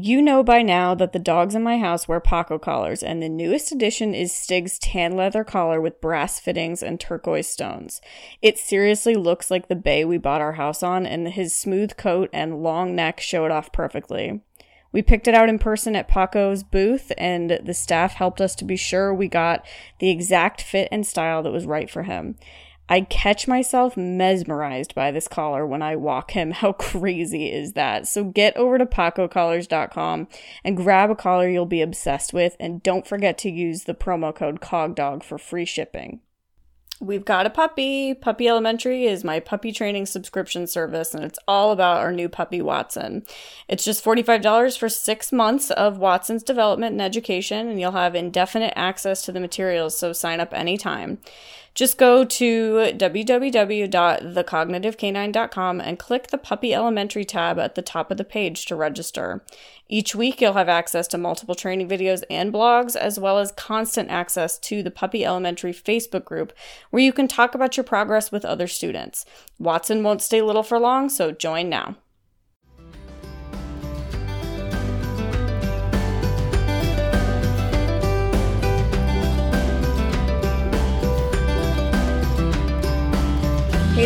You know by now that the dogs in my house wear Paco collars, and the newest addition is Stig's tan leather collar with brass fittings and turquoise stones. It seriously looks like the bay we bought our house on, and his smooth coat and long neck show it off perfectly. We picked it out in person at Paco's booth, and the staff helped us to be sure we got the exact fit and style that was right for him. I catch myself mesmerized by this collar when I walk him. How crazy is that? So get over to pacocollars.com and grab a collar you'll be obsessed with, and don't forget to use the promo code COGDOG for free shipping. We've got a puppy. Puppy Elementary is my puppy training subscription service, and it's all about our new puppy, Watson. It's just $45 for six months of Watson's development and education, and you'll have indefinite access to the materials, so sign up anytime. Just go to www.thecognitivecanine.com and click the Puppy Elementary tab at the top of the page to register. Each week, you'll have access to multiple training videos and blogs, as well as constant access to the Puppy Elementary Facebook group, where you can talk about your progress with other students. Watson won't stay little for long, so join now.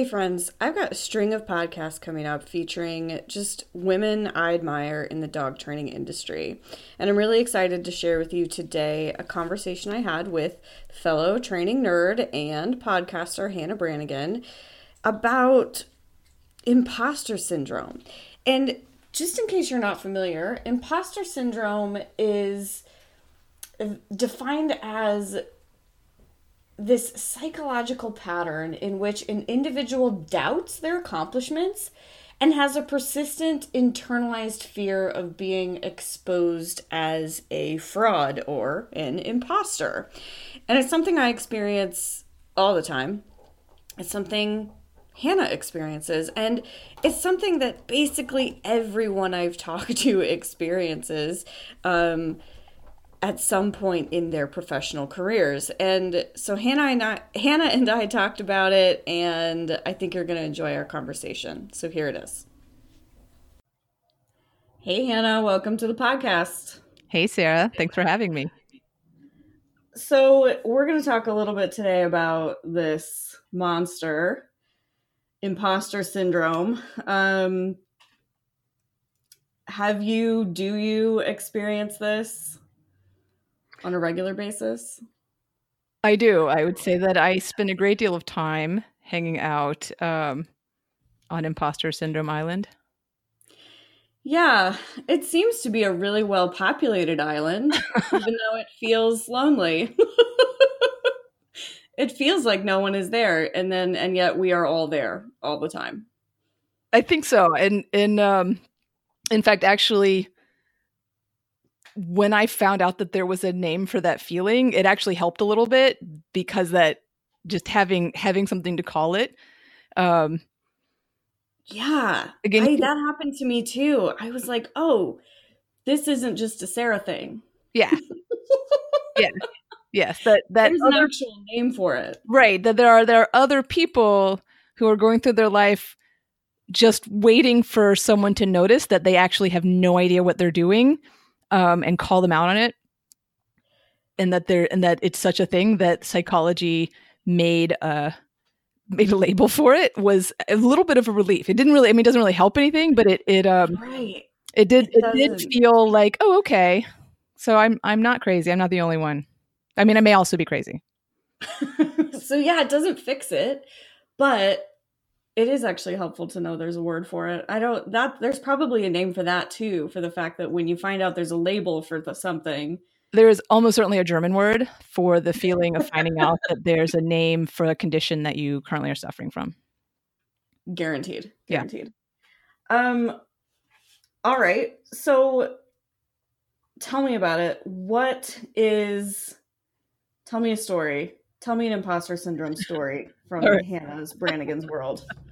Hey friends, I've got a string of podcasts coming up featuring just women I admire in the dog training industry. And I'm really excited to share with you today a conversation I had with fellow training nerd and podcaster Hannah Branigan about imposter syndrome. And just in case you're not familiar, imposter syndrome is defined as this psychological pattern in which an individual doubts their accomplishments and has a persistent internalized fear of being exposed as a fraud or an imposter. And it's something I experience all the time. It's something Hannah experiences. And it's something that basically everyone I've talked to experiences. Um, at some point in their professional careers. And so Hannah and I, Hannah and I talked about it, and I think you're going to enjoy our conversation. So here it is. Hey Hannah, welcome to the podcast. Hey Sarah, thanks for having me. So we're going to talk a little bit today about this monster, imposter syndrome. Um, have you, do you experience this? On a regular basis? I do. I would say that I spend a great deal of time hanging out um, on Imposter Syndrome Island. Yeah, it seems to be a really well populated island, even though it feels lonely. it feels like no one is there, and then and yet we are all there all the time. I think so, and and um, in fact, actually, when I found out that there was a name for that feeling, it actually helped a little bit because that just having having something to call it. Um, yeah, again, I, that happened to me too. I was like, oh, this isn't just a Sarah thing. Yeah, yeah, yes. That that there's other, an actual name for it, right? That there are there are other people who are going through their life just waiting for someone to notice that they actually have no idea what they're doing um, and call them out on it and that there and that it's such a thing that psychology made a made a label for it was a little bit of a relief. It didn't really I mean it doesn't really help anything, but it it um right. it did it, it did feel like, oh okay. So I'm I'm not crazy. I'm not the only one. I mean, I may also be crazy. so yeah, it doesn't fix it, but it is actually helpful to know there's a word for it. I don't that there's probably a name for that too for the fact that when you find out there's a label for the, something there is almost certainly a German word for the feeling of finding out that there's a name for a condition that you currently are suffering from. Guaranteed. Guaranteed. Yeah. Um all right. So tell me about it. What is? Tell me a story. Tell me an imposter syndrome story from right. Hannah's Branigan's world.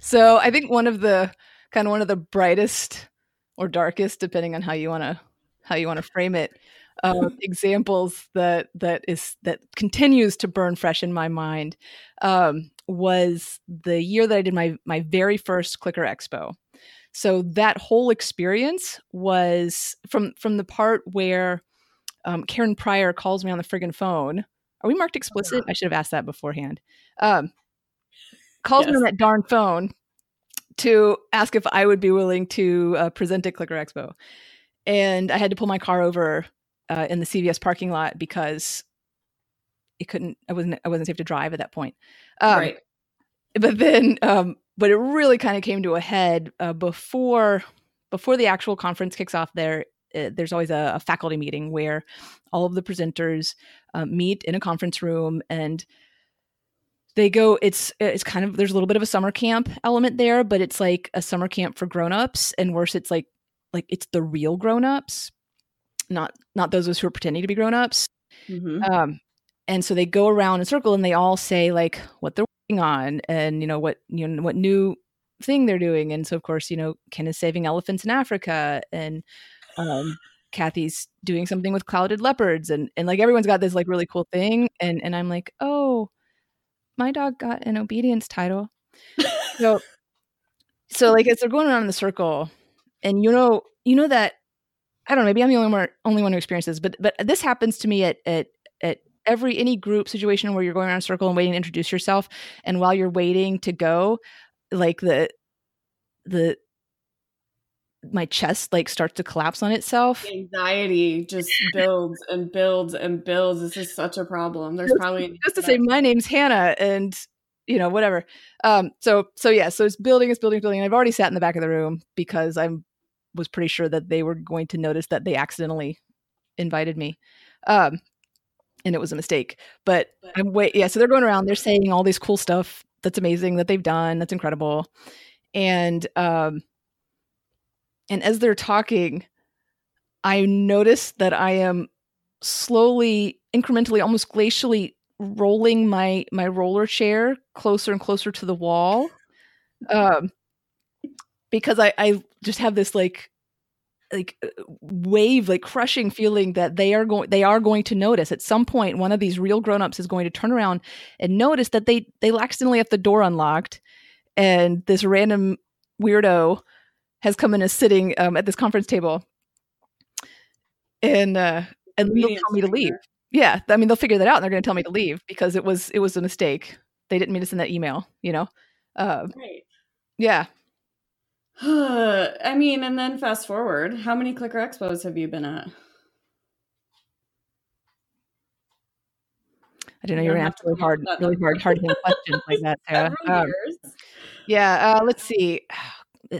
So I think one of the kind of one of the brightest or darkest, depending on how you want to how you want to frame it, uh, examples that that is that continues to burn fresh in my mind um, was the year that I did my my very first Clicker Expo. So that whole experience was from from the part where um, Karen Pryor calls me on the friggin' phone. Are we marked explicit? I should have asked that beforehand. Um, calls yes. me on that darn phone to ask if I would be willing to uh, present at Clicker Expo, and I had to pull my car over uh, in the CVS parking lot because it couldn't. I wasn't. I wasn't safe to drive at that point. Um, right. But then, um, but it really kind of came to a head uh, before before the actual conference kicks off. There, uh, there's always a, a, faculty meeting where all of the presenters uh, meet in a conference room and they go it's it's kind of there's a little bit of a summer camp element there but it's like a summer camp for grown-ups and worse it's like like it's the real grown-ups not not those of us who are pretending to be grown-ups mm-hmm. um and so they go around in a circle and they all say like what they're working on and you know what you know what new thing they're doing and so of course you know ken is saving elephants in africa and um kathy's doing something with clouded leopards and and like everyone's got this like really cool thing and and i'm like oh my dog got an obedience title. So so like as they're going around in the circle and you know you know that I don't know, maybe I'm the only one only one who experiences, but but this happens to me at at at every any group situation where you're going around a circle and waiting to introduce yourself, and while you're waiting to go, like the the my chest like starts to collapse on itself. Anxiety just builds and builds and builds. This is such a problem. There's just, probably just to say my name's Hannah and you know whatever. Um so so yeah, so it's building, it's building, building. I've already sat in the back of the room because I'm was pretty sure that they were going to notice that they accidentally invited me. Um, and it was a mistake. But I'm wait, yeah. So they're going around, they're saying all this cool stuff that's amazing that they've done, that's incredible. And um, and as they're talking, I notice that I am slowly, incrementally, almost glacially rolling my my roller chair closer and closer to the wall. Um, because I, I just have this like like uh, wave like crushing feeling that they are going they are going to notice at some point one of these real grown-ups is going to turn around and notice that they they accidentally left the door unlocked and this random weirdo has come in and sitting um, at this conference table. And uh and they'll tell me to leave. Yeah i mean they'll figure that out and they're going to tell me to leave because it was it was a mistake. They didn't mean to send that email you know? Uh, right. yeah. I mean, and then fast forward, how many Clicker Expos have you been at? I didn't know you were going to ask really hard, really hard, hard hitting questions like that, Sarah. Um, yeah, uh, let's see,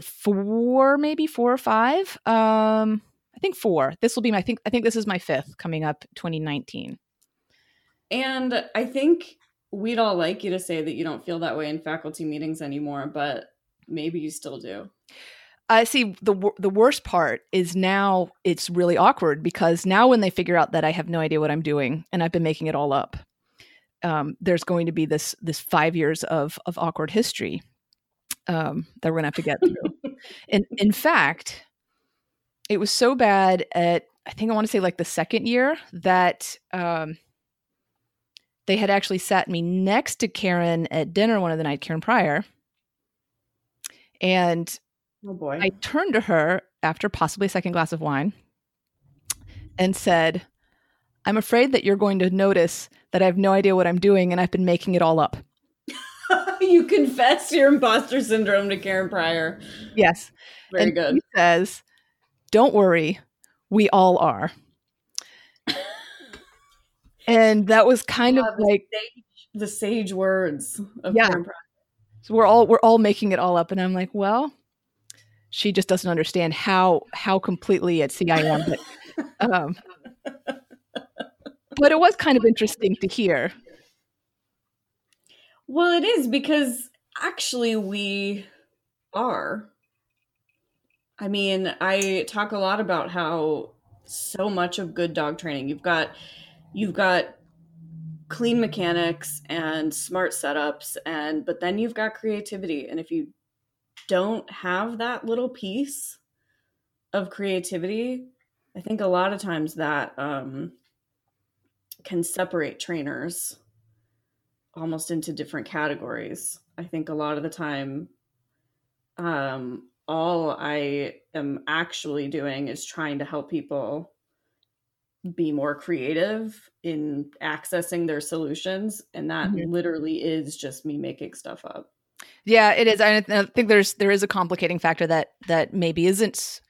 four, maybe four or five. Um, I think four. This will be my. I think I think this is my fifth coming up, 2019. And I think we'd all like you to say that you don't feel that way in faculty meetings anymore, but maybe you still do. I see the the worst part is now it's really awkward because now when they figure out that I have no idea what I'm doing and I've been making it all up, um, there's going to be this this five years of of awkward history um, that we're gonna have to get through. and in fact, it was so bad at I think I want to say like the second year that um, they had actually sat me next to Karen at dinner one of the night, Karen Pryor and oh boy. I turned to her after possibly a second glass of wine and said, I'm afraid that you're going to notice that I have no idea what I'm doing and I've been making it all up. You confess your imposter syndrome to Karen Pryor. Yes. Very and good. He says, Don't worry, we all are. and that was kind of like sage, the sage words of yeah. Karen Pryor. So we're all we're all making it all up, and I'm like, well, she just doesn't understand how how completely at sea I am. But, um, but it was kind of interesting to hear. Well, it is because actually we are. I mean, I talk a lot about how so much of good dog training. You've got you've got clean mechanics and smart setups and but then you've got creativity and if you don't have that little piece of creativity, I think a lot of times that um, can separate trainers almost into different categories. I think a lot of the time, um, all I am actually doing is trying to help people be more creative in accessing their solutions. And that mm-hmm. literally is just me making stuff up. Yeah, it is. I think there's there is a complicating factor that that maybe isn't.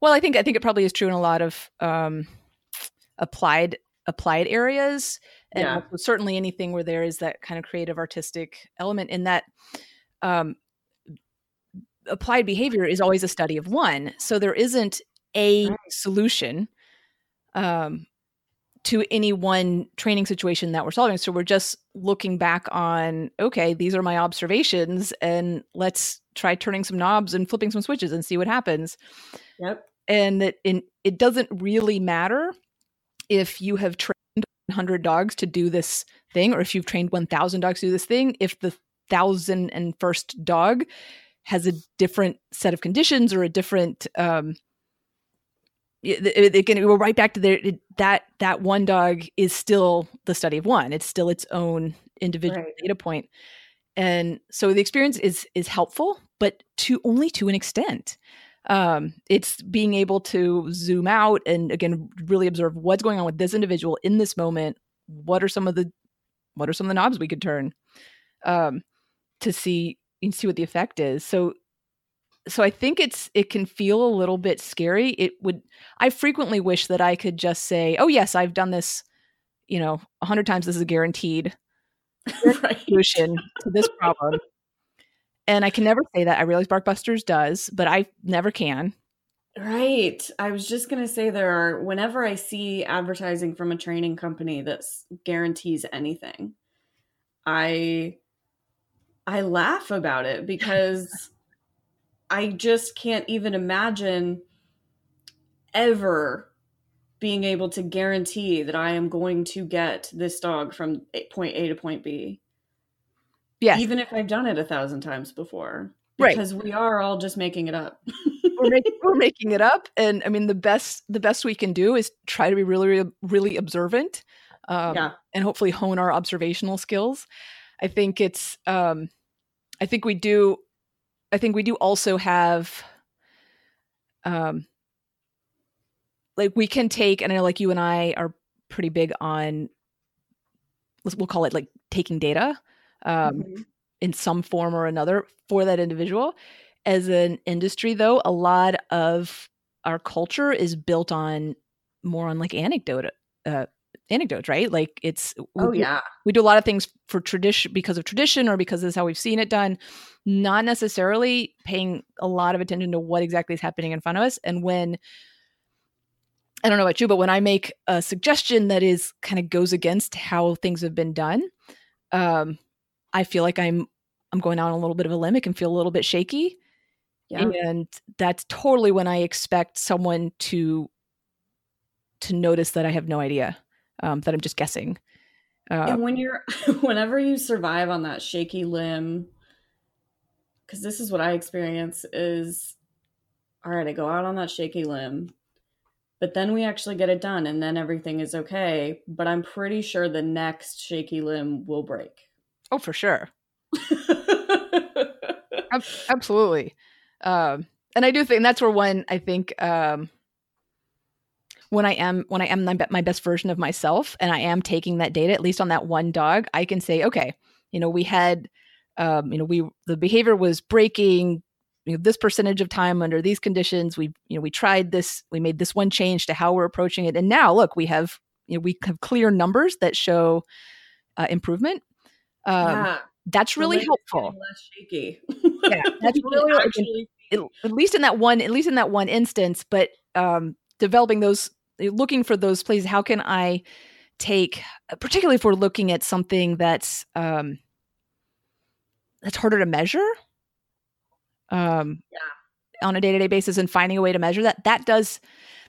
Well, I think I think it probably is true in a lot of um, applied applied areas, and yeah. certainly anything where there is that kind of creative artistic element. In that, um, applied behavior is always a study of one, so there isn't a solution. Um, to any one training situation that we're solving. So we're just looking back on, okay, these are my observations, and let's try turning some knobs and flipping some switches and see what happens. Yep. And that in, it doesn't really matter if you have trained 100 dogs to do this thing, or if you've trained 1,000 dogs to do this thing, if the thousand and first dog has a different set of conditions or a different um, can go right back to there that that one dog is still the study of one. It's still its own individual right. data point. And so the experience is is helpful but to only to an extent um, it's being able to zoom out and again really observe what's going on with this individual in this moment what are some of the what are some of the knobs we could turn um, to see and see what the effect is so so I think it's it can feel a little bit scary. It would I frequently wish that I could just say, "Oh yes, I've done this, you know, a hundred times. This is a guaranteed right. solution to this problem." And I can never say that. I realize Barkbusters does, but I never can. Right. I was just going to say there are whenever I see advertising from a training company that guarantees anything, I I laugh about it because I just can't even imagine ever being able to guarantee that I am going to get this dog from point A to point B. Yeah. Even if I've done it a thousand times before. Because right. we are all just making it up. we're, making, we're making it up. And I mean, the best, the best we can do is try to be really, really observant. Um, yeah. and hopefully hone our observational skills. I think it's, um, I think we do I think we do also have um like we can take and I know like you and I are pretty big on let's we'll call it like taking data um mm-hmm. in some form or another for that individual. As an industry though, a lot of our culture is built on more on like anecdote uh, anecdotes, right? Like it's oh yeah, we do a lot of things for tradition because of tradition or because this is how we've seen it done, not necessarily paying a lot of attention to what exactly is happening in front of us. And when I don't know about you, but when I make a suggestion that is kind of goes against how things have been done, um, I feel like I'm I'm going out on a little bit of a limb. It can feel a little bit shaky. Yeah. And that's totally when I expect someone to to notice that I have no idea um, that I'm just guessing. Uh, and when you're, whenever you survive on that shaky limb, because this is what I experience is, all right, I go out on that shaky limb, but then we actually get it done, and then everything is okay. But I'm pretty sure the next shaky limb will break. Oh, for sure. Absolutely. Um, and I do think that's where one I think um, when I am when I am my best version of myself and I am taking that data at least on that one dog, I can say, okay, you know, we had um, you know, we the behavior was breaking you know this percentage of time under these conditions. We you know, we tried this, we made this one change to how we're approaching it and now look, we have you know, we have clear numbers that show uh, improvement. Um, yeah. That's really helpful. Less shaky. yeah, that's really actually at least in that one at least in that one instance but um developing those looking for those places how can i take particularly if we're looking at something that's um that's harder to measure um yeah on a day-to-day basis and finding a way to measure that that does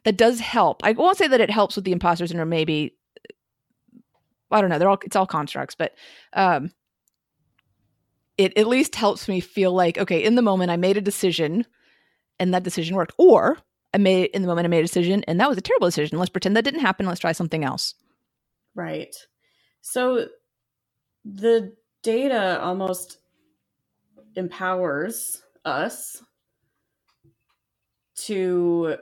that does help. I won't say that it helps with the imposter syndrome. Maybe I don't know. They're all it's all constructs, but um, it at least helps me feel like okay, in the moment I made a decision, and that decision worked, or I made in the moment I made a decision and that was a terrible decision. Let's pretend that didn't happen. Let's try something else. Right. So the data almost empowers us to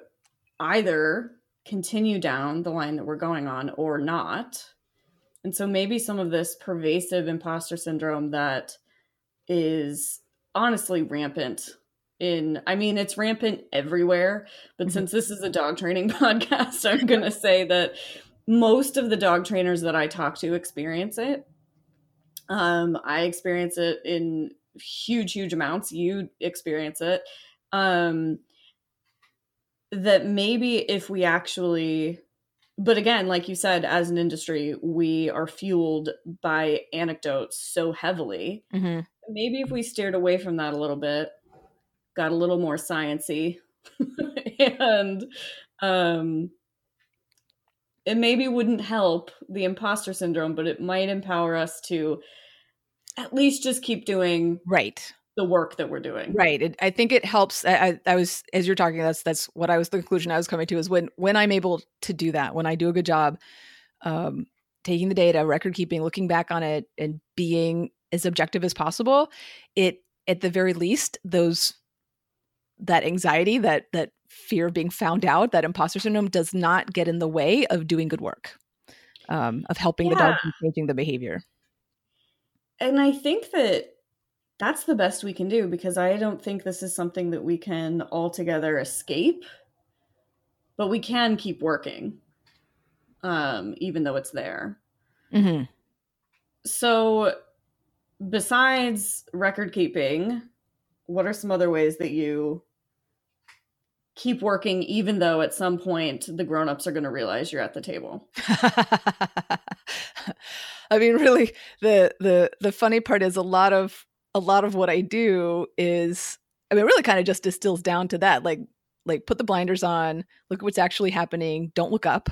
either continue down the line that we're going on or not. And so maybe some of this pervasive imposter syndrome that is honestly rampant in I mean it's rampant everywhere, but mm-hmm. since this is a dog training podcast, I'm going to say that most of the dog trainers that I talk to experience it. Um, I experience it in huge, huge amounts. You experience it. Um, that maybe if we actually, but again, like you said, as an industry, we are fueled by anecdotes so heavily. Mm-hmm. Maybe if we steered away from that a little bit, got a little more sciency, and um, it maybe wouldn't help the imposter syndrome, but it might empower us to at least just keep doing right the work that we're doing. Right. It, I think it helps. I, I, was as you're talking. That's that's what I was the conclusion I was coming to is when when I'm able to do that, when I do a good job, um, taking the data, record keeping, looking back on it, and being as objective as possible. It at the very least those that anxiety, that that fear of being found out, that imposter syndrome does not get in the way of doing good work, um, of helping yeah. the dog and changing the behavior. And I think that that's the best we can do because I don't think this is something that we can altogether escape, but we can keep working, um, even though it's there. Mm-hmm. So, besides record keeping, what are some other ways that you keep working even though at some point the grown-ups are going to realize you're at the table i mean really the the the funny part is a lot of a lot of what i do is i mean it really kind of just distills down to that like like put the blinders on look at what's actually happening don't look up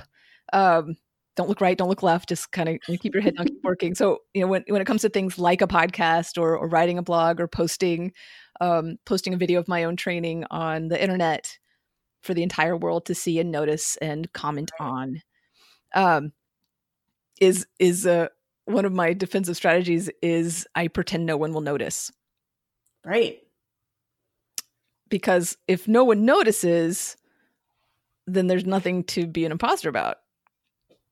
um don't look right, don't look left, just kind of keep your head down, keep working. So, you know, when, when it comes to things like a podcast or, or writing a blog or posting, um, posting a video of my own training on the internet, for the entire world to see and notice and comment on um, is is uh, one of my defensive strategies is i pretend no one will notice. Right. Because if no one notices then there's nothing to be an imposter about.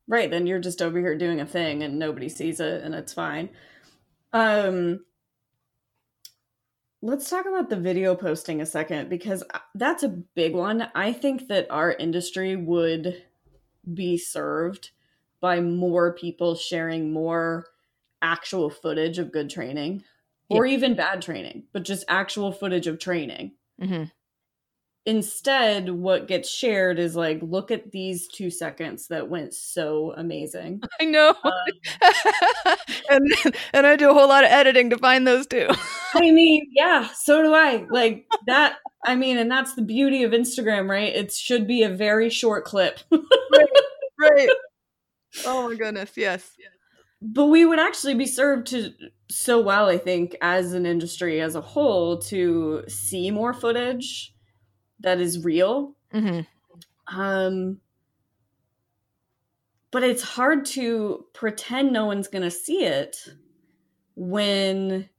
Right then you're just over here doing a thing and nobody sees it and it's fine. Um Let's talk about the video posting a second because that's a big one. I think that our industry would be served by more people sharing more actual footage of good training or yeah. even bad training, but just actual footage of training. Mm-hmm. Instead, what gets shared is like, look at these two seconds that went so amazing. I know. Um, and and I do a whole lot of editing to find those too. I mean, yeah, so do I. Like that I mean, and that's the beauty of Instagram, right? It should be a very short clip. right, right. Oh my goodness, yes. But we would actually be served to so well, I think, as an industry as a whole, to see more footage that is real. Mm-hmm. Um, but it's hard to pretend no one's going to see it when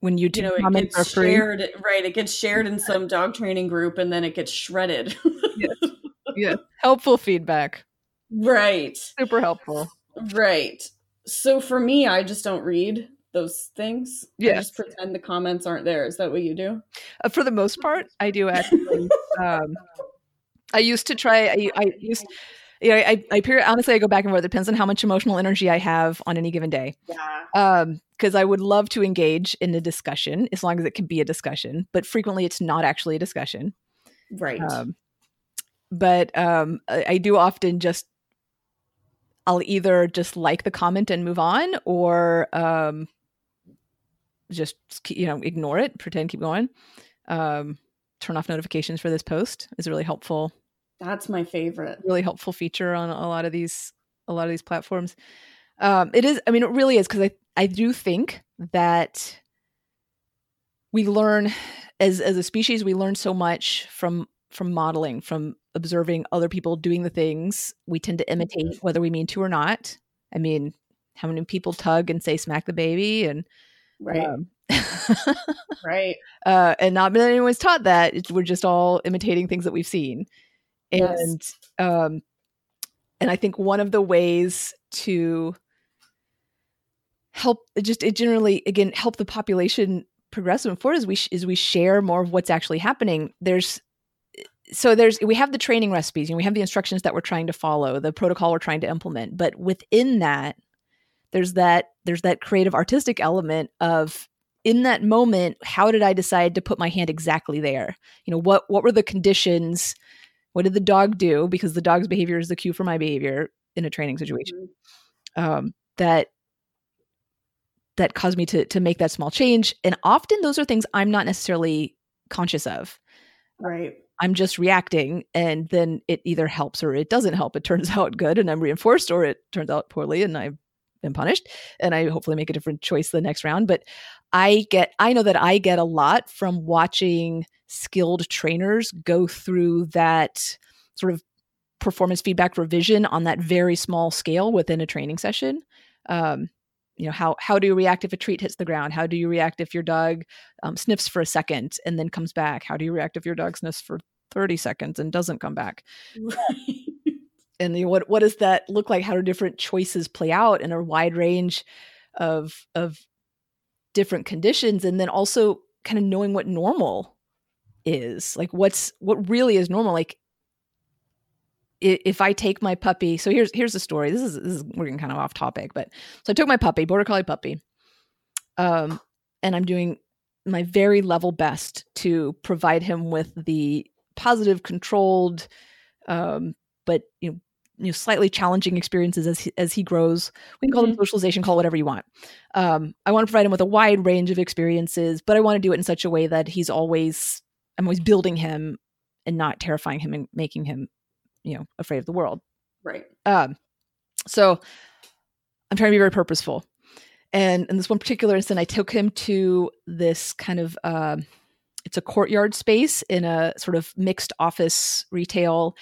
when you, you know it gets shared right it gets shared in some dog training group and then it gets shredded yes. yes helpful feedback right super helpful right so for me i just don't read those things? Yeah, just pretend the comments aren't there. Is that what you do? Uh, for the most part, I do actually. um, I used to try. I, I used. Yeah, you know, I, I, I honestly I go back and forth. It depends on how much emotional energy I have on any given day. Yeah. Um, because I would love to engage in a discussion as long as it can be a discussion, but frequently it's not actually a discussion. Right. Um, but um, I, I do often just I'll either just like the comment and move on, or um, just you know ignore it pretend keep going um, turn off notifications for this post is really helpful That's my favorite. Really helpful feature on a lot of these a lot of these platforms. Um, it is. I mean, it really is because I I do think that we learn as as a species we learn so much from from modeling from observing other people doing the things we tend to imitate Mm-hmm. whether we mean to or not i mean how many people tug and say smack the baby and Right. um, right. uh, and not that anyone's taught that it's, we're just all imitating things that we've seen Yes. and um and i think one of the ways to help just it generally again help the population progress moving forward is we sh- is we share more of what's actually happening there's so there's we have the training recipes and we have the instructions that we're trying to follow the protocol we're trying to implement but within that there's that there's that creative artistic element of in that moment how did i decide to put my hand exactly there? You know what what were the conditions? What did the dog do? Because the dog's behavior is the cue for my behavior in a training situation. Um, that that caused me to to make that small change and often those are things i'm not necessarily conscious of. Right. I'm just reacting and then it either helps or it doesn't help. It turns out good and i'm reinforced or it turns out poorly and i've been punished and i hopefully make a different choice the next round but i get i know that i get a lot from watching skilled trainers go through that sort of performance feedback revision on that very small scale within a training session um, you know how how do you react if a treat hits the ground? How do you react if your dog um, sniffs for a second and then comes back? How do you react if your dog sniffs for 30 seconds and doesn't come back? Right. and you know, what what does that look like? How do different choices play out in a wide range of of different conditions? And then also kind of knowing what normal is like what's what really is normal? Like if I take my puppy, so here's here's the story. This is, this is we're getting kind of off topic, but so I took my puppy, border collie puppy, um, and I'm doing my very level best to provide him with the positive, controlled, um, but you know, you know, slightly challenging experiences as he, as he grows. We can call them socialization, call it whatever you want. Um, I want to provide him with a wide range of experiences, but I want to do it in such a way that he's always I'm always building him and not terrifying him and making him you know afraid of the world. Right. um so i'm trying to be very purposeful. And in this one particular instance i took him to this kind of um it's a courtyard space in a sort of mixed office retail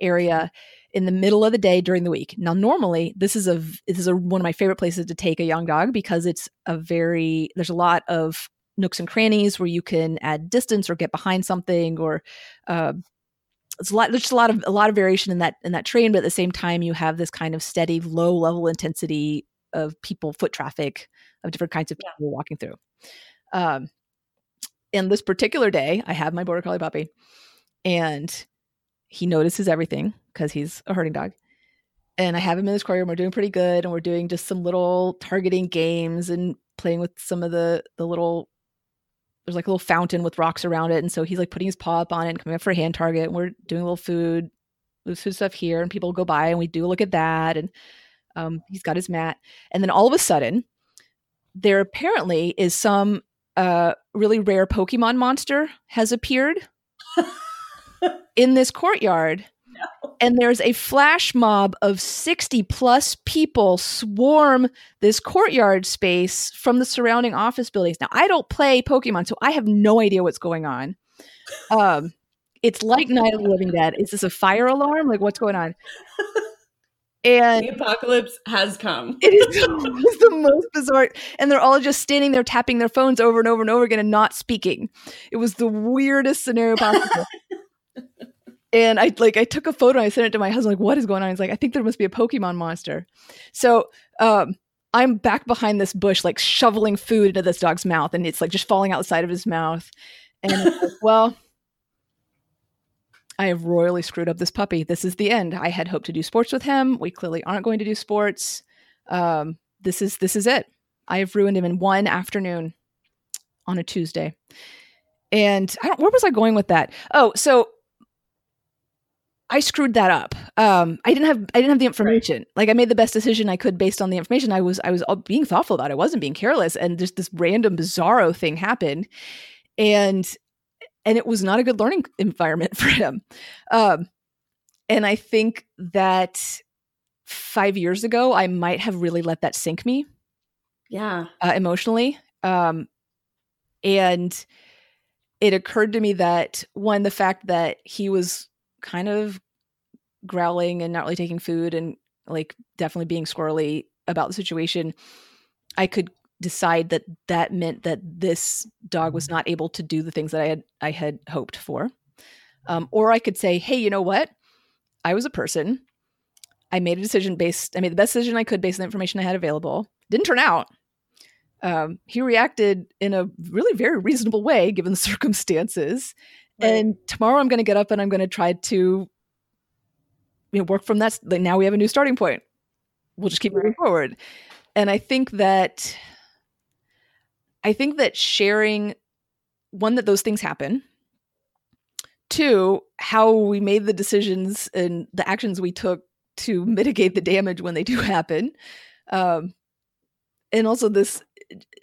area in the middle of the day during the week. Now normally this is a this is a, one of my favorite places to take a young dog because it's a very there's a lot of nooks and crannies where you can add distance or get behind something or uh, it's a lot there's just a lot of a lot of variation in that in that train but at the same time you have this kind of steady low level intensity of people foot traffic of different kinds of people Yeah. walking through um and this particular day i have my border collie puppy and he notices everything because he's a herding dog and i have him in this aquarium we're doing pretty good and we're doing just some little targeting games and playing with some of the the little there's like a little fountain with rocks around it and so he's like putting his paw up on it and coming up for a hand target and we're doing a little food little food stuff here and people go by and we do look at that and um, he's got his mat. And then all of a sudden there apparently is some uh, really rare pokemon monster has appeared in this courtyard and there's a flash mob of 60 plus people swarm this courtyard space from the surrounding office buildings. Now, I don't play Pokemon, so I have no idea what's going on. Um, it's like Night of the Living Dead. Is this a fire alarm? Like, what's going on? And The apocalypse has come. it is it's the most bizarre. And they're all just standing there tapping their phones over and over and over again and not speaking. It was the weirdest scenario possible. and I like I took a photo and I sent it to my husband, like, what is going on? He's like, I think there must be a Pokemon monster. So um I'm back behind this bush, like shoveling food into this dog's mouth, and it's like just falling outside of his mouth. And like, well, I have royally screwed up this puppy. This is the end. I had hoped to do sports with him. We clearly aren't going to do sports. Um, this is this is it. I have ruined him in one afternoon on a Tuesday. And I don't where was I going with that? Oh, so I screwed that up. Um, I didn't have I didn't have the information. Like I made the best decision I could based on the information. I was I was all being thoughtful about. It. I wasn't being careless, and just this random bizarro thing happened, and and it was not a good learning environment for him. Um, and I think that five years ago, I might have really let that sink me. Yeah. Uh, emotionally. Um, and it occurred to me that one, the fact that he was kind of growling and not really taking food and like definitely being squirrely about the situation, I could decide that that meant that this dog was not able to do the things that I had I had hoped for. Um, or I could say, hey, you know what? I was a person. I made a decision based. I made the best decision I could based on the information I had available. Didn't turn out. Um, he reacted in a really very reasonable way given the circumstances. Right. And tomorrow I'm going to get up and I'm going to try to you know work from that. Like now we have a new starting point. We'll just keep right. moving forward. And I think that I think that sharing one that those things happen. Two, how we made the decisions and the actions we took to mitigate the damage when they do happen. Um, and also this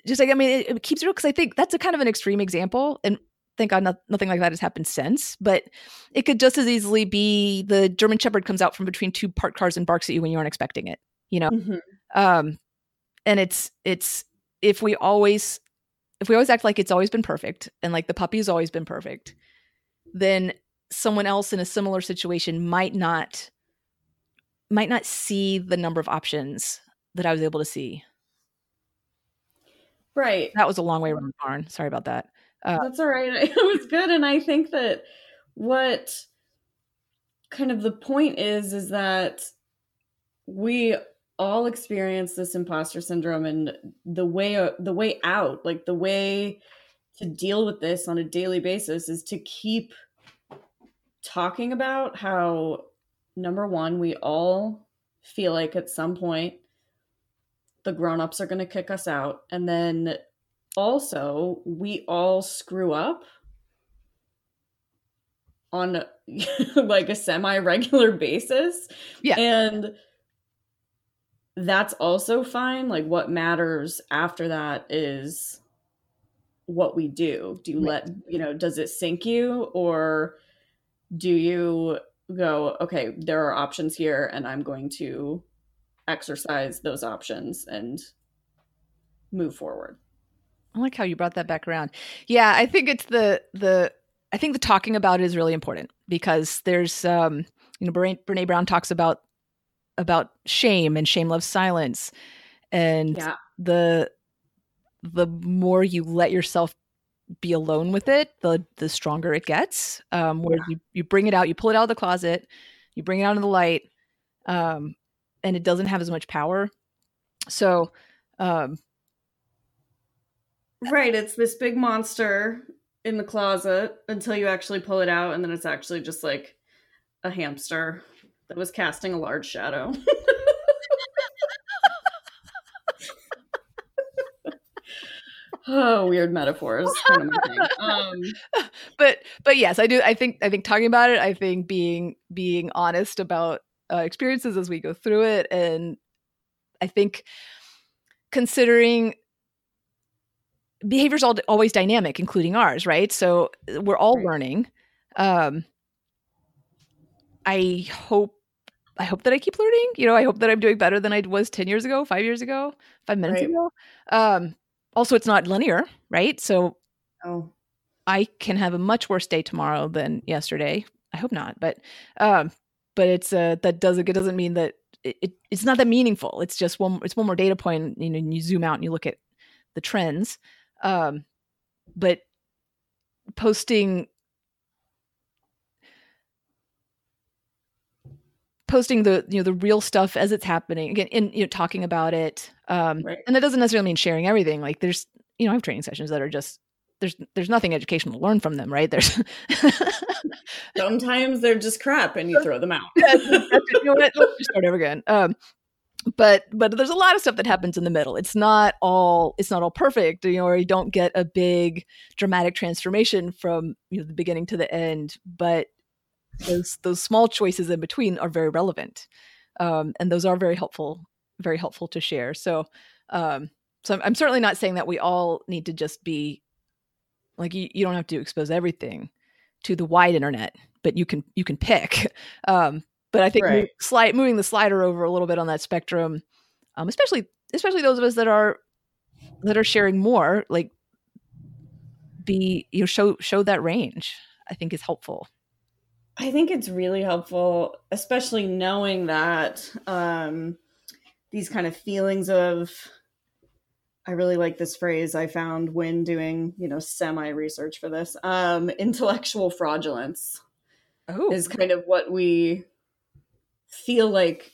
just like I mean, it, it keeps real because I think that's a kind of an extreme example, and thank God not, nothing like that has happened since. But it could just as easily be the German Shepherd comes out from between two parked cars and barks at you when you aren't expecting it. You know, mm-hmm. um, and it's it's if we always if we always act like it's always been perfect and like the puppy has always been perfect, then someone else in a similar situation might not might not see the number of options that I was able to see. Right. That was a long way around the barn. Sorry about that. Uh, That's all right. It was good, and I think that what kind of the point is is that we all experience this imposter syndrome and the way the way out like the way to deal with this on a daily basis is to keep talking about how number 1 we all feel like at some point the grown-ups are going to kick us out and then also we all screw up on like a semi-regular basis yeah and that's also fine. Like what matters after that is what we do. Do you right. let, you know, does it sink you or do you go, okay, there are options here and I'm going to exercise those options and move forward. I like how you brought that back around. Yeah, I think it's the the I think the talking about it is really important because there's um you know Brene, Brene Brown talks about about shame and shame loves silence and yeah. the the more you let yourself be alone with it the the stronger it gets um where yeah. you you bring it out you pull it out of the closet you bring it out into the light um and it doesn't have as much power so um right it's this big monster in the closet until you actually pull it out and then it's actually just like a hamster that was casting a large shadow. oh, weird metaphors. Kind of um, but but yes, I do. I think I think talking about it. I think being being honest about uh, experiences as we go through it, and I think considering behavior's all, always dynamic, including ours, right? So we're all right. learning. Um, I hope I hope that I keep learning. You know, I hope that I'm doing better than I was 10 years ago, five years ago, five minutes right. ago. Um, also, it's not linear, right? So oh. I can have a much worse day tomorrow than yesterday. I hope not, but um, but it's uh, that doesn't it doesn't mean that it, it, it's not that meaningful. It's just one it's one more data point. You know, and you zoom out and you look at the trends. Um, but posting posting the you know the real stuff as it's happening again in you know talking about it um right. and that doesn't necessarily mean sharing everything like there's you know i have training sessions that are just there's there's nothing educational to learn from them right there's sometimes they're just crap and you throw them out you know? Let's just start over again um but but there's a lot of stuff that happens in the middle. It's not all it's not all perfect you know or you don't get a big dramatic transformation from you know the beginning to the end but those those small choices in between are very relevant um, and those are very helpful very helpful to share. So um, so I'm, I'm, certainly not saying that we all need to just be like you, you don't have to expose everything to the wide internet but you can you can pick um, but I think Right. slide, moving the slider over a little bit on that spectrum, um, especially especially those of us that are that are sharing more, like be you know show show that range. I think is helpful. I think it's really helpful, especially knowing that um, these kind of feelings of. I really like this phrase I found when doing, you know, semi research for this. Um, intellectual fraudulence Oh, is kind of what we feel like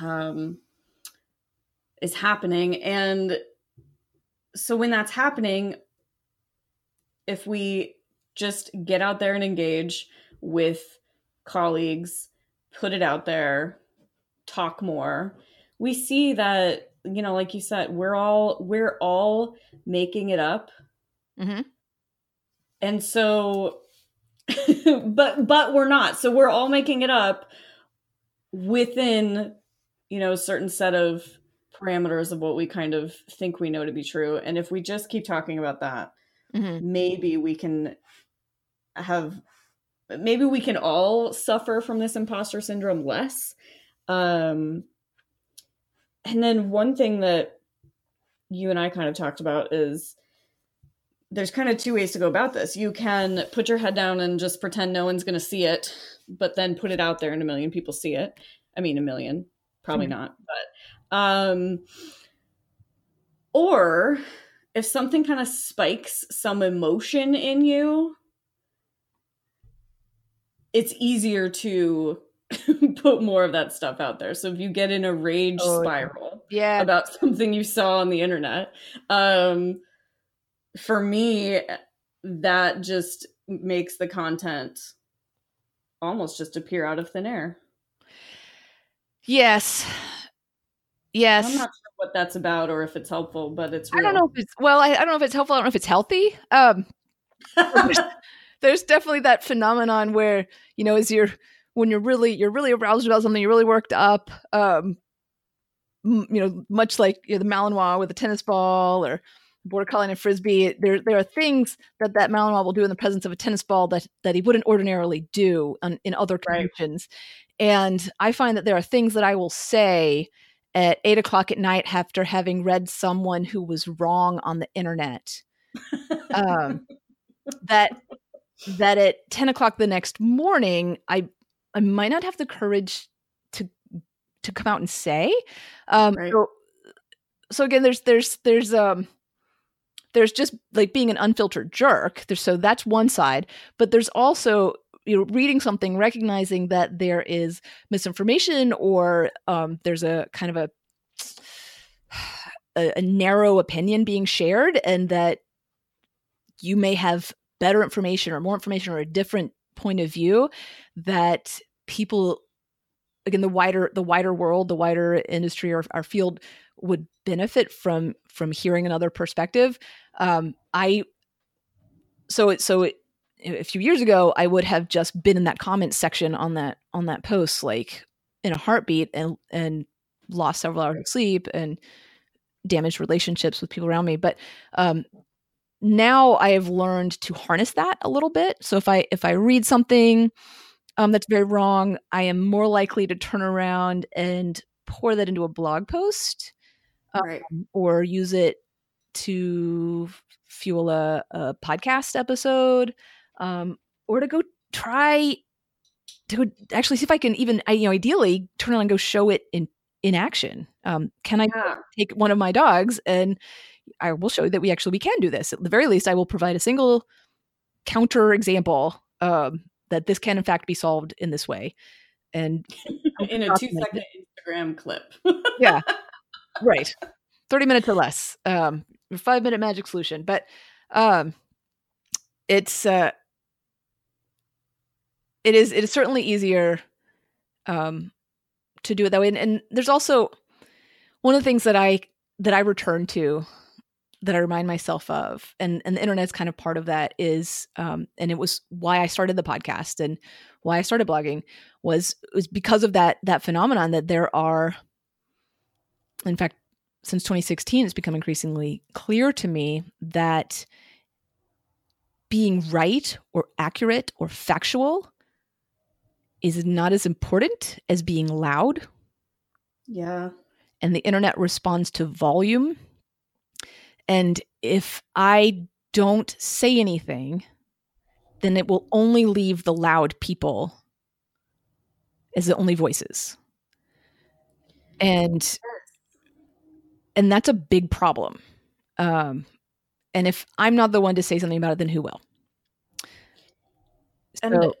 um, is happening. And so when that's happening, if we just get out there and engage with colleagues, put it out there, talk more, we see that you know like you said we're all we're all making it up Mhm. and so but but we're not so we're all making it up within you know a certain set of parameters of what we kind of think we know to be true and if we just keep talking about that Mhm. maybe we can have maybe we can all suffer from this imposter syndrome less um and then one thing that you and I kind of talked about is there's kind of two ways to go about this. You can put your head down and just pretend no one's going to see it, but then put it out there and a million people see it. I mean, a million, probably Mhm. not, but um or if something kind of spikes some emotion in you, it's easier to put more of that stuff out there. So if you get in a rage Oh, spiral yeah, about something you saw on the internet, um, for me, that just makes the content almost just appear out of thin air. yes, yes. I'm not sure what that's about or if it's helpful, but it's I don't know if it's well. I, I don't know if it's helpful. I don't know if it's healthy. Um, there's, there's definitely that phenomenon where you know, as you're when you're really you're really aroused about something, you're really worked up. Um, m- you know, much like you know, the Malinois with a tennis ball or border collie and frisbee. There there are things that that Malinois will do in the presence of a tennis ball that that he wouldn't ordinarily do on, in other Right. conditions. And I find that there are things that I will say at eight o'clock at night after having read someone who was wrong on the internet. Um, that that at ten o'clock the next morning, I I might not have the courage to to come out and say. Um, Right. so, so again, there's there's there's um there's just like being an unfiltered jerk. There's so that's one side, but there's also you know reading something, recognizing that there is misinformation or um, there's a kind of a, a a narrow opinion being shared, and that you may have better information or more information or a different point of view that people again the wider the wider world the wider industry or our field would benefit from from hearing another perspective um i so it so it a few years ago i would have just been in that comment section on that on that post like in a heartbeat and and lost several hours of sleep and damaged relationships with people around me. But um now i have learned to harness that a little bit. So if i if i read something um, that's very wrong i am more likely to turn around and pour that into a blog post right. or use it to fuel a, a podcast episode um, or to go try to actually see if i can even I, you know ideally turn around and go show it in in action um, can i Yeah. take one of my dogs and I will show you that we actually we can do this. At the very least, I will provide a single counter example um, that this can in fact be solved in this way. And In a two second Instagram clip. yeah, right, thirty minutes or less, um, five minute magic solution. But um, it's uh, it is it is certainly easier um, to do it that way. And, and there's also one of the things that I that I return to that I remind myself of, and and the internet's kind of part of that is, um, and it was why I started the podcast and why I started blogging was was because of that that phenomenon that there are, in fact, since 2016, it's become increasingly clear to me that being right or accurate or factual is not as important as being loud. Yeah. And the internet responds to volume. And if I don't say anything, then it will only leave the loud people as the only voices. And and that's a big problem. Um, and if I'm not the one to say something about it, then who will? And So,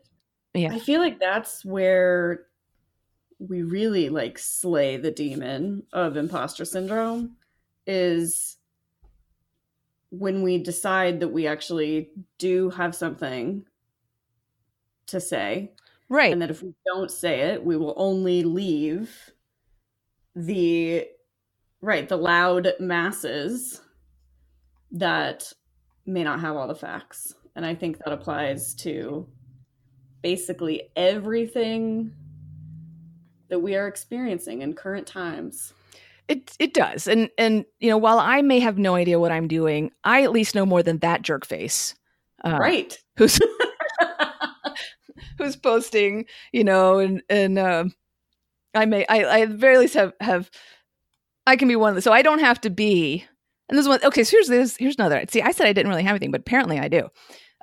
yeah. I feel like that's where we really like slay the demon of imposter syndrome is when we decide that we actually do have something to say Right. and that if we don't say it we will only leave the right the loud masses that may not have all the facts and i think that applies to basically everything that we are experiencing in current times It it does. And and you know, while I may have no idea what I'm doing, I at least know more than that jerk face. Uh, right Who's who's posting, you know, and and um I may I, I at the very least have have I can be one of the so I don't have to be and this one okay, so here's this here's another. See, I said I didn't really have anything, but apparently I do.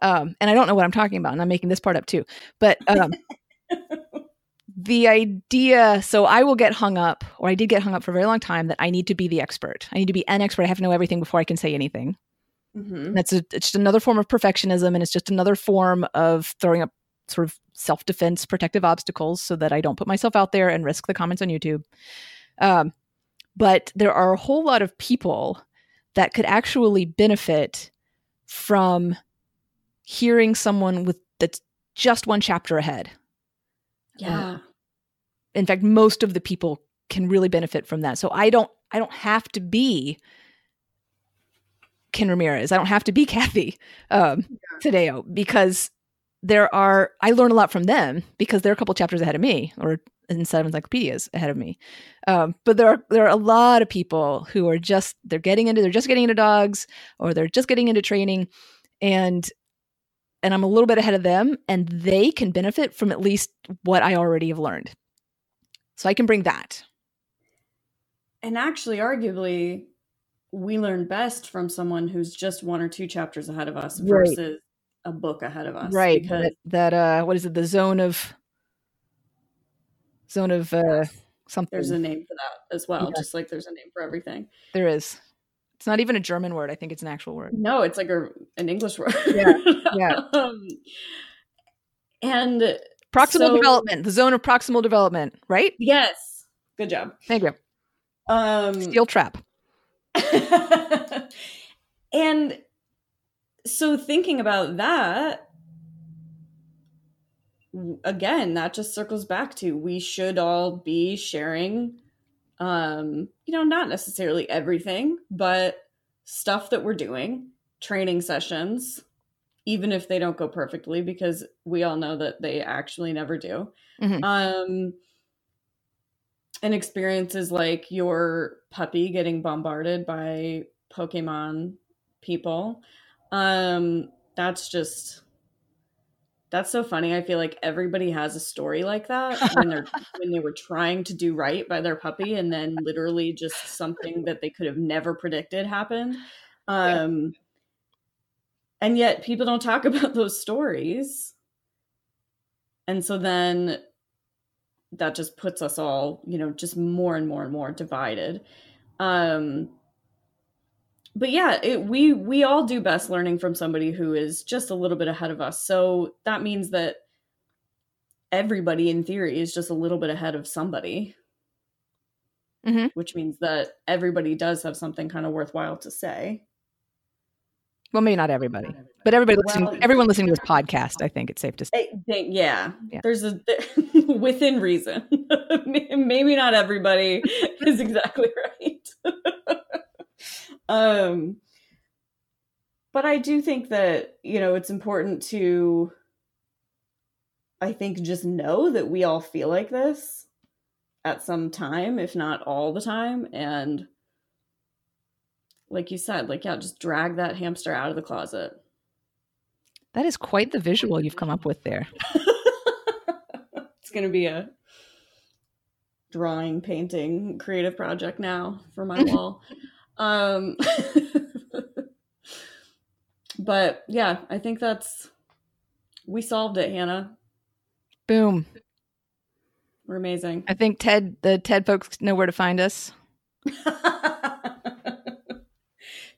Um and I don't know what I'm talking about, and I'm making this part up too. But um the idea so I will get hung up, or I did get hung up for a very long time that I need to be the expert. I need to be an expert. I have to know everything before I can say anything. Mhm. That's a, it's just another form of perfectionism, and it's just another form of throwing up sort of self defense, protective obstacles, so that I don't put myself out there and risk the comments on YouTube. Um, but there are a whole lot of people that could actually benefit from hearing someone with that's just one chapter ahead. yeah In fact, most of the people can really benefit from that. So I don't I don't have to be Ken Ramirez. I don't have to be Kathy um, Sdao because there are I learn a lot from them because they're a couple chapters ahead of me or instead of encyclopedias ahead of me. Um, but there are there are a lot of people who are just they're getting into they're just getting into dogs or they're just getting into training and and I'm a little bit ahead of them and they can benefit from at least what I already have learned. So I can bring that. and actually arguably we learn best from someone who's just one or two chapters ahead of us Right. versus a book ahead of us right because that, that uh what is it the zone of zone of uh something there's a name for that as well Yeah. just like there's a name for everything. There is. It's not even a german word i think it's an actual word. No it's like a, an english word. Yeah, yeah. um, and proximal So- development the zone of proximal development right? Yes. Good job. Thank you. Um steel trap. And so thinking about that again that just circles back to we should all be sharing um you know not necessarily everything but stuff that we're doing training sessions even if they don't go perfectly because we all know that they actually never do Mhm. um and experiences like your puppy getting bombarded by pokemon people um that's just that's so funny i feel like everybody has a story like that when they're when they were trying to do right by their puppy and then literally just something that they could have never predicted happened. Um and yet people don't talk about those stories. And so then that just puts us all you know just more and more and more divided. Um but yeah it, we we all do best learning from somebody who is just a little bit ahead of us so that means that everybody in theory is just a little bit ahead of somebody Mhm. which means that everybody does have something kind of worthwhile to say well maybe not everybody but everybody listening Well- everyone listening to this podcast i think it's safe to say think, yeah, Yeah. there's a within reason. Maybe not everybody is exactly right. Um, but I do think that you know it's important to, I think, just know that we all feel like this at some time, if not all the time, and like you said, like yeah, just drag that hamster out of the closet. that is quite the visual you've come up with there it's gonna be a drawing, painting, creative project now for my wall. Um, but yeah, I think that's we solved it, Hannah. Boom. We're amazing. I think Ted, the Ted folks know where to find us.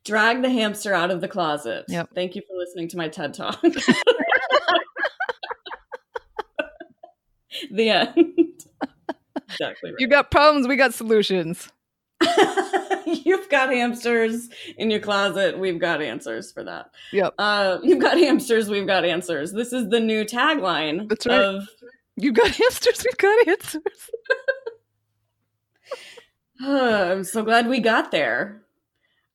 Drag the hamster out of the closet. Yep. Thank you for listening to my TED Talk. the end. exactly right. You got problems, we got solutions. You've got hamsters in your closet. We've got answers for that. Yep. Uh, you've got hamsters. We've got answers. This is the new tagline That's right. of You got hamsters, we've got answers. I'm so glad we got there.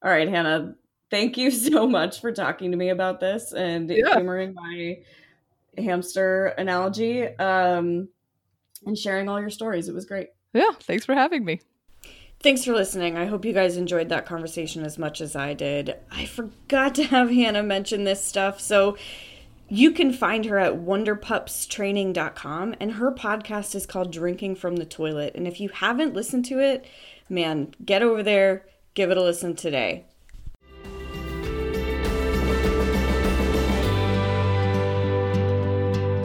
All right, Hannah, thank you so much for talking to me about this and Yeah. humoring my hamster analogy um, and sharing all your stories. It was great. Yeah, thanks for having me. Thanks for listening. I hope you guys enjoyed that conversation as much as I did. I forgot to have Hannah mention this stuff, so you can find her at wonderpupstraining.com and her podcast is called Drinking from the Toilet. And if you haven't listened to it, man, get over there, give it a listen today.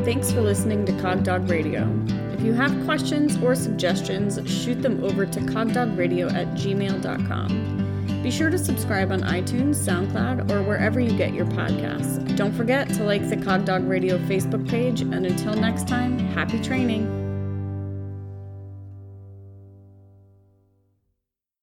Thanks for listening to Cogdog Radio. If you have questions or suggestions, shoot them over to cogdogradio at gmail.com. Be sure to subscribe on iTunes, SoundCloud, or wherever you get your podcasts. Don't forget to like the Cogdog Radio Facebook page, and until next time, happy training.